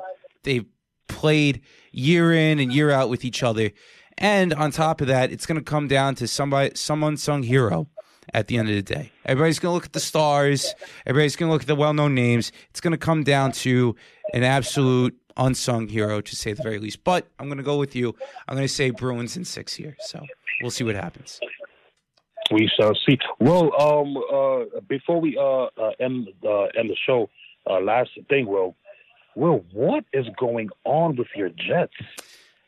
they've played year in and year out with each other. And on top of that, it's going to come down to somebody, some unsung hero at the end of the day. Everybody's going to look at the stars. Everybody's going to look at the well-known names. It's going to come down to an absolute unsung hero, to say the very least. But I'm going to go with you. I'm going to say Bruins in six here. So we'll see what happens. We shall see. Well, um, uh, before we uh, uh end uh, end the show, uh, last thing, Will, Will, what is going on with your Jets?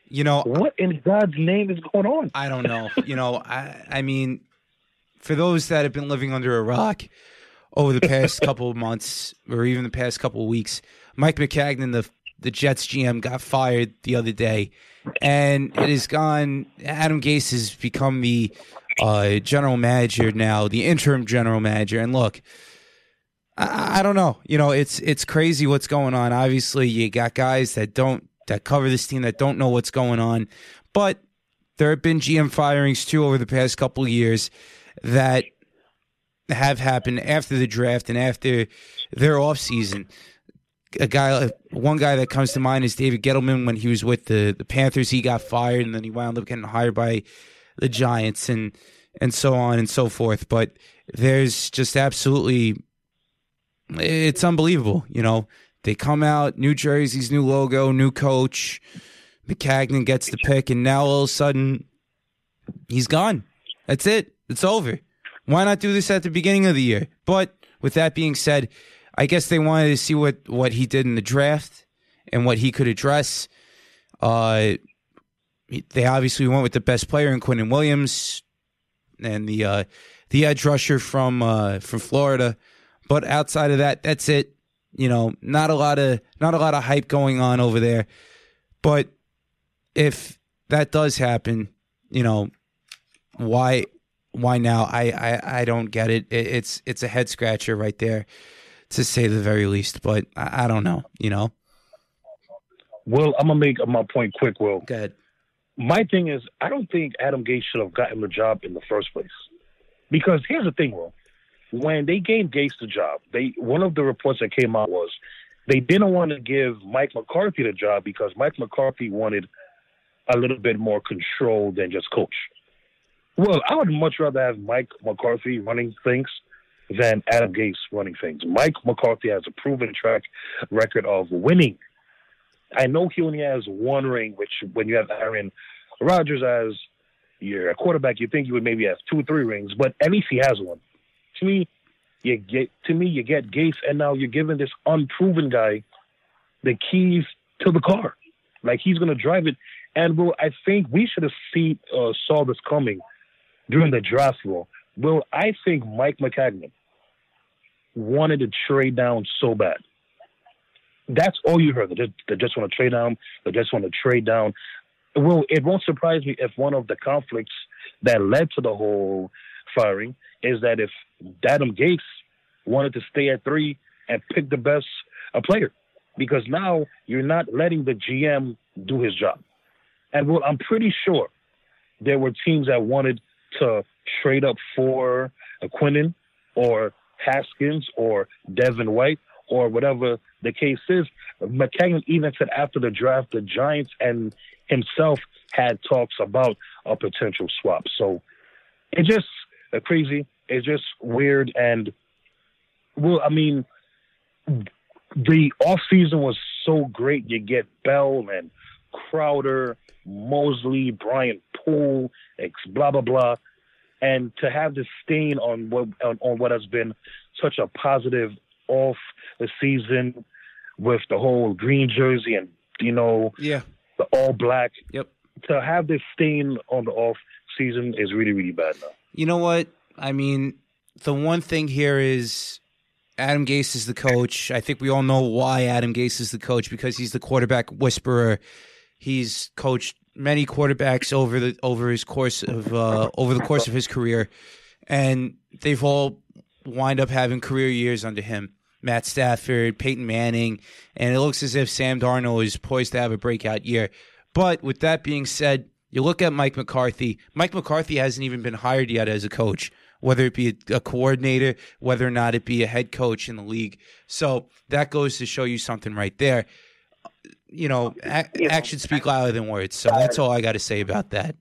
You know, what in God's name is going on? I don't know. you know, I I mean, for those that have been living under a rock over the past couple of months or even the past couple of weeks, Mike Maccagnan, the the Jets GM, got fired the other day, and it has gone. Adam Gase has become the uh, general manager now, the interim general manager. And look, I, I, don't know. You know, it's it's crazy what's going on. Obviously, you got guys that don't that cover this team that don't know what's going on, but there have been GM firings too over the past couple years that have happened after the draft and after their off season. A guy, one guy that comes to mind is David Gettleman. When he was with the, the Panthers, he got fired, and then he wound up getting hired by the Giants and and so on and so forth. But there's just absolutely it's unbelievable. You know, they come out, New Jersey's new logo, new coach. Maccagnan gets the pick, and now all of a sudden he's gone. That's it. It's over. Why not do this at the beginning of the year? But with that being said, I guess they wanted to see what, what he did in the draft and what he could address. Uh, they obviously went with the best player in Quinnen Williams and the uh, the edge rusher from uh, from Florida. But outside of that, that's it. You know, not a lot of not a lot of hype going on over there. But if that does happen, you know, why why now? I I, I don't get it. it. It's it's a head scratcher right there, to say the very least. But I, I don't know. You know. Well, I'm gonna make my point quick. Will. Go ahead my thing is, I don't think Adam Gase should have gotten the job in the first place. Because here's the thing, Will. When they gave Gase the job, they one of the reports that came out was they didn't want to give Mike McCarthy the job because Mike McCarthy wanted a little bit more control than just coach. Well, I would much rather have Mike McCarthy running things than Adam Gase running things. Mike McCarthy has a proven track record of winning I know he only has one ring, which when you have Aaron Rodgers as your quarterback, you think you would maybe have two or three rings, but at least he has one. To me, you get to me you get Gase, and now you're giving this unproven guy the keys to the car, like he's to drive it. And well, I think we should have seen uh, saw this coming during the draft. Well, I think Mike Maccagnan wanted to trade down so bad that's all you heard. They just, want to trade down. They just want to trade down. Well, it won't surprise me if one of the conflicts that led to the whole firing is that if Adam Gase wanted to stay at three and pick the best uh, player, because now you're not letting the GM do his job. And well, I'm pretty sure there were teams that wanted to trade up for a Quinnen or Haskins or Devin White or whatever the case is. Maccagnan even said after the draft, the Giants and himself had talks about a potential swap. So it's just uh, crazy. It's just weird. And, well, I mean, the off season was so great. You get Bell and Crowder, Mosley, Brian Poole, blah blah blah, and to have this stain on what on, on what has been such a positive off the season with the whole green jersey and you know yeah the all black. Yep. To have this stain on the off season is really really bad now. You know what? I mean, the one thing here is Adam Gase is the coach. I think we all know why Adam Gase is the coach because he's the quarterback whisperer. He's coached many quarterbacks over the over his course of uh, over the course of his career, and they've all wind up having career years under him. Matt Stafford, Peyton Manning, and it looks as if Sam Darnold is poised to have a breakout year. But with that being said, you look at Mike McCarthy. Mike McCarthy hasn't even been hired yet as a coach whether it be a, coordinator, whether or not it be a head coach in the league. So that goes to show you something right there. You know, actions speak louder than words. So that's all I got to say about that.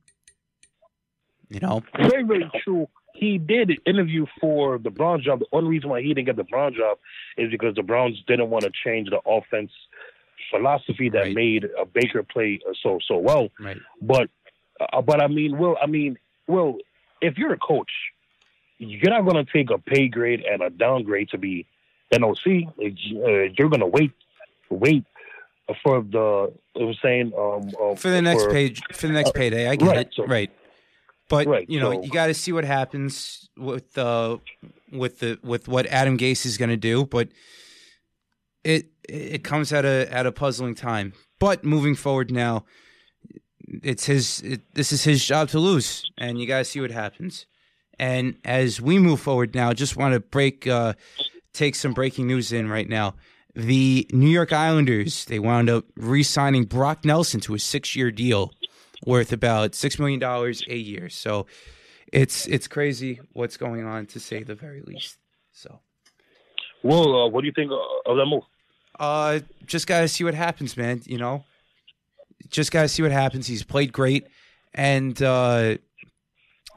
You know, very very true. He did an interview for the Browns job. The only reason why he didn't get the Browns job is because the Browns didn't want to change the offense philosophy that Right. made Baker play so so well. right? But uh, but I mean, well, I mean, well, if you're a coach, you're not going to take a pay grade and a downgrade to be NOC. Uh, you're going to wait, wait for the. I was saying um, um, For the next page, for the next payday, I get right, it, so- right? But Right, you know, so- you got to see what happens with uh, with the with what Adam Gase is going to do. But it it comes at a at a puzzling time. But moving forward now, it's his. It, this is his job to lose, and you got to see what happens. And as we move forward now, just want to break, uh, take some breaking news in right now. The New York Islanders they wound up re-signing Brock Nelson to a six-year deal worth about six million dollars a year. So it's it's crazy what's going on to say the very least. So Well, uh, what do you think of that move? uh, just gotta see what happens, man. You know, just gotta see what happens. He's played great, and uh,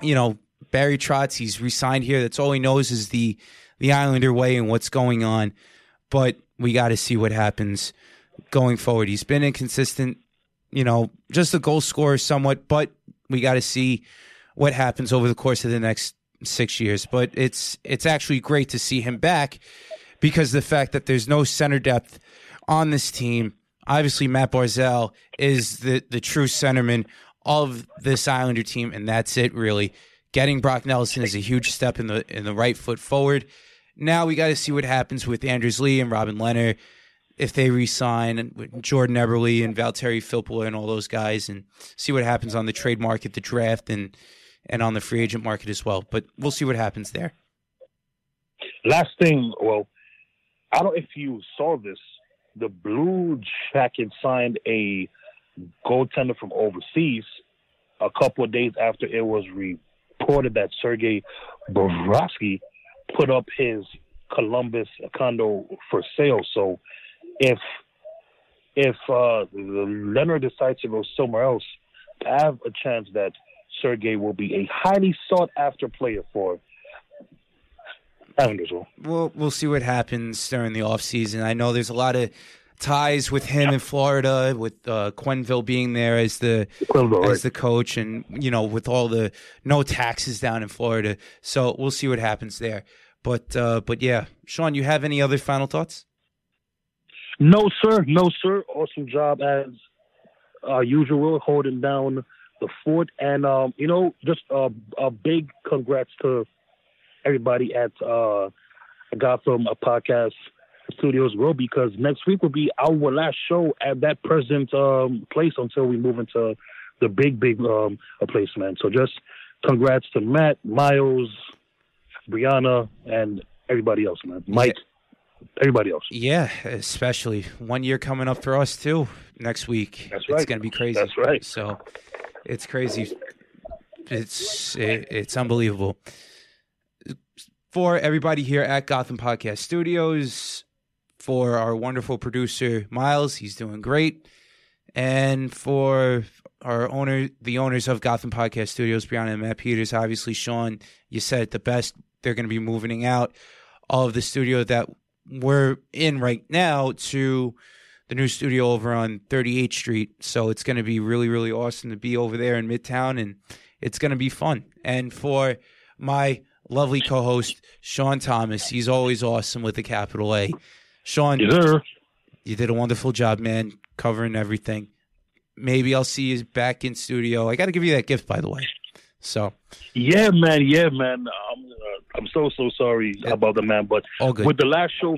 you know Barry Trotz. He's resigned here. That's all he knows is the the Islander way and what's going on. But we got to see what happens going forward. He's been inconsistent. You know, just the goal scorer somewhat, but we got to see what happens over the course of the next six years. But it's it's actually great to see him back because the fact that there's no center depth on this team. Obviously, Matt Barzal is the the true centerman of this Islander team, and that's it really. Getting Brock Nelson is a huge step in the in the right foot forward. Now we got to see what happens with Anders Lee and Robin Lehner if they resign Jordan Eberle and Valtteri Filppula and all those guys, and see what happens on the trade market, the draft, and and on the free agent market as well. But we'll see what happens there. Last thing, well, I don't know if you saw this. The Blue Jackets signed a goaltender from overseas a couple of days after it was reported that Sergei Bobrovsky put up his Columbus condo for sale. So if if uh, Lehner decides to go somewhere else, I have a chance that Sergei will be a highly sought after player for Islanders. Will. We'll we'll see what happens during the off season. I know there's a lot of ties with him in Florida, with uh, Quenneville being there as the Quenneville, as right. the coach, and you know with all the no taxes down in Florida. So we'll see what happens there. But uh, but yeah, Sean, you have any other final thoughts? No, sir. No, sir. Awesome job as uh, usual, holding down the fort. And, um, you know, just uh, a big congrats to everybody at uh, Gotham a podcast Studios will because next week will be our last show at that present um, place until we move into the big, big um, place, man. So just congrats to Matt, Miles, Brianna, and everybody else, man. Mike, everybody else. Yeah, especially one year coming up for us too next week. That's right. It's going to be crazy. That's right. So it's crazy. It's it, it's unbelievable. For everybody here at Gotham Podcast Studios, for our wonderful producer Miles, he's doing great, and for our owner, the owners of Gotham Podcast Studios, Brianna and Matt Peters, obviously Sean, you said it the best. They're going to be moving out of the studio that we're in right now to the new studio over on 38th Street. So it's going to be really, really awesome to be over there in Midtown, and it's going to be fun. And for my lovely co-host Sean Thomas, he's always awesome with a capital A. Sean, Yes, sir. you did a wonderful job, man, covering everything. Maybe I'll see you back in studio. I got to give you that gift, by the way. So Yeah, man. Yeah, man. I'm, I'm so so sorry about the man, but with the last show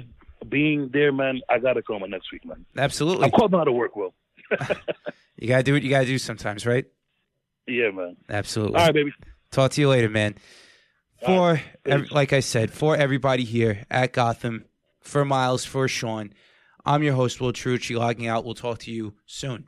being there, man, I gotta call on next week, man. Absolutely, I'm called out of work, Will. you got to do what you got to do sometimes, right? Yeah, man. Absolutely. All right, baby. Talk to you later, man. For right. like I said, for everybody here at Gotham, for Miles, for Sean, I'm your host Will Trucci logging out. We'll talk to you soon.